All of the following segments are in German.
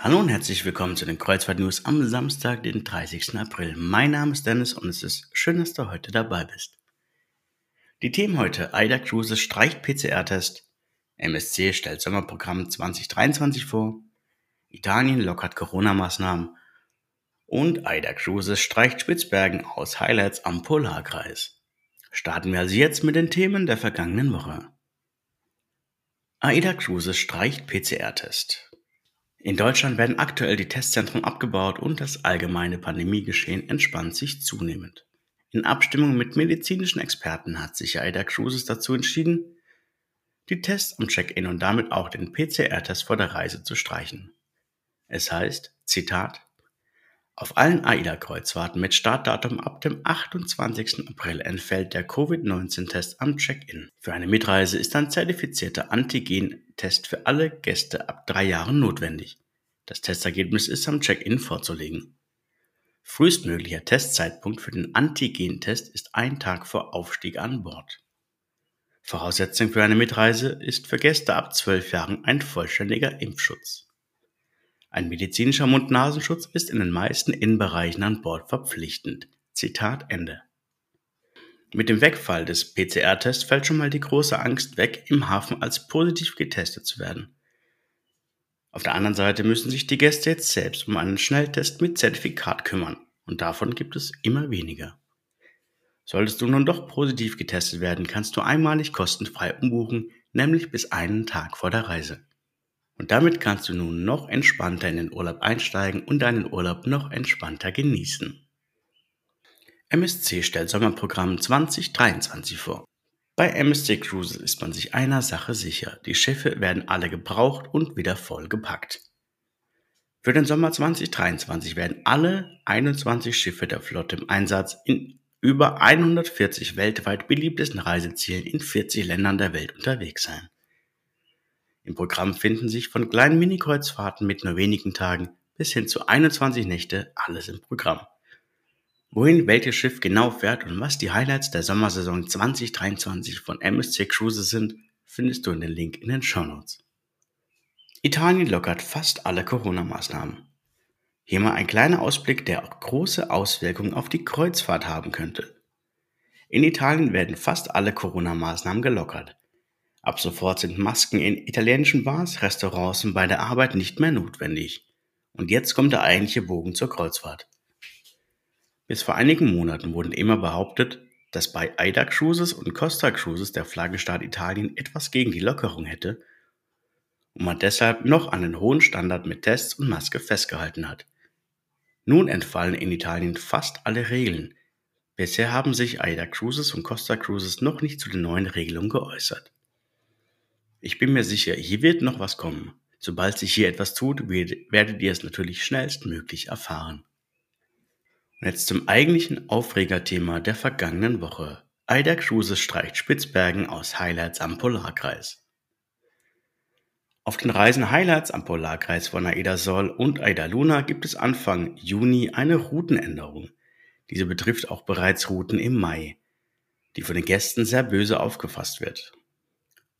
Hallo und herzlich willkommen zu den Kreuzfahrt News am Samstag, den 30. April. Mein Name ist Dennis und es ist schön, dass du heute dabei bist. Die Themen heute: AIDA Cruises streicht PCR-Test, MSC stellt Sommerprogramm 2023 vor, Italien lockert Corona-Maßnahmen und AIDA Cruises streicht Spitzbergen aus Highlights am Polarkreis. Starten wir also jetzt mit den Themen der vergangenen Woche. AIDA Cruises streicht PCR-Test. In Deutschland werden aktuell die Testzentren abgebaut und das allgemeine Pandemiegeschehen entspannt sich zunehmend. In Abstimmung mit medizinischen Experten hat sich AIDA Cruises dazu entschieden, die Tests am Check-in und damit auch den PCR-Test vor der Reise zu streichen. Es heißt, Zitat, auf allen AIDA-Kreuzfahrten mit Startdatum ab dem 28. April entfällt der Covid-19-Test am Check-in. Für eine Mitreise ist ein zertifizierter Antigen-Test für alle Gäste ab drei Jahren notwendig. Das Testergebnis ist am Check-in vorzulegen. Frühestmöglicher Testzeitpunkt für den Antigen-Test ist ein Tag vor Aufstieg an Bord. Voraussetzung für eine Mitreise ist für Gäste ab zwölf Jahren ein vollständiger Impfschutz. Ein medizinischer Mund-Nasenschutz ist in den meisten Innenbereichen an Bord verpflichtend. Zitat Ende. Mit dem Wegfall des PCR-Tests fällt schon mal die große Angst weg, im Hafen als positiv getestet zu werden. Auf der anderen Seite müssen sich die Gäste jetzt selbst um einen Schnelltest mit Zertifikat kümmern und davon gibt es immer weniger. Solltest du nun doch positiv getestet werden, kannst du einmalig kostenfrei umbuchen, nämlich bis einen Tag vor der Reise. Und damit kannst du nun noch entspannter in den Urlaub einsteigen und deinen Urlaub noch entspannter genießen. MSC stellt Sommerprogramm 2023 vor. Bei MSC Cruises ist man sich einer Sache sicher. Die Schiffe werden alle gebraucht und wieder voll gepackt. Für den Sommer 2023 werden alle 21 Schiffe der Flotte im Einsatz in über 140 weltweit beliebtesten Reisezielen in 40 Ländern der Welt unterwegs sein. Im Programm finden sich von kleinen Mini-Kreuzfahrten mit nur wenigen Tagen bis hin zu 21 Nächte alles im Programm. Wohin welches Schiff genau fährt und was die Highlights der Sommersaison 2023 von MSC Cruises sind, findest du in den Link in den Show Notes. Italien lockert fast alle Corona-Maßnahmen. Hier mal ein kleiner Ausblick, der auch große Auswirkungen auf die Kreuzfahrt haben könnte. In Italien werden fast alle Corona-Maßnahmen gelockert. Ab sofort sind Masken in italienischen Bars, Restaurants und bei der Arbeit nicht mehr notwendig. Und jetzt kommt der eigentliche Bogen zur Kreuzfahrt. Bis vor einigen Monaten wurden immer behauptet, dass bei AIDA Cruises und Costa Cruises der Flaggenstaat Italien etwas gegen die Lockerung hätte und man deshalb noch an den hohen Standard mit Tests und Maske festgehalten hat. Nun entfallen in Italien fast alle Regeln. Bisher haben sich AIDA Cruises und Costa Cruises noch nicht zu den neuen Regelungen geäußert. Ich bin mir sicher, hier wird noch was kommen. Sobald sich hier etwas tut, werdet ihr es natürlich schnellstmöglich erfahren. Und jetzt zum eigentlichen Aufregerthema der vergangenen Woche. Aida Cruises streicht Spitzbergen aus Highlights am Polarkreis. Auf den Reisen Highlights am Polarkreis von Aida Sol und Aida Luna gibt es Anfang Juni eine Routenänderung. Diese betrifft auch bereits Routen im Mai, die von den Gästen sehr böse aufgefasst wird.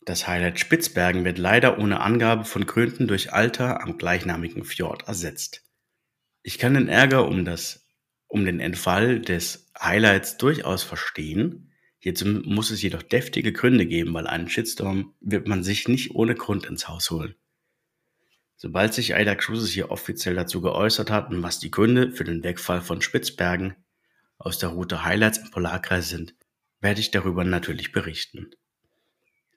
Das Highlight Spitzbergen wird leider ohne Angabe von Gründen durch Alter am gleichnamigen Fjord ersetzt. Ich kann den Ärger um, das, um den Entfall des Highlights durchaus verstehen. Hierzu muss es jedoch deftige Gründe geben, weil einen Shitstorm wird man sich nicht ohne Grund ins Haus holen. Sobald sich Aida Cruises hier offiziell dazu geäußert hat und was die Gründe für den Wegfall von Spitzbergen aus der Route Highlights im Polarkreis sind, werde ich darüber natürlich berichten.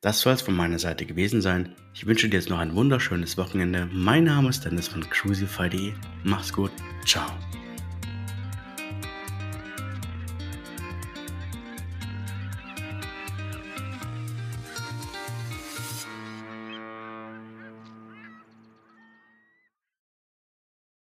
Das soll es von meiner Seite gewesen sein. Ich wünsche dir jetzt noch ein wunderschönes Wochenende. Mein Name ist Dennis von Cruisify.de. Mach's gut. Ciao.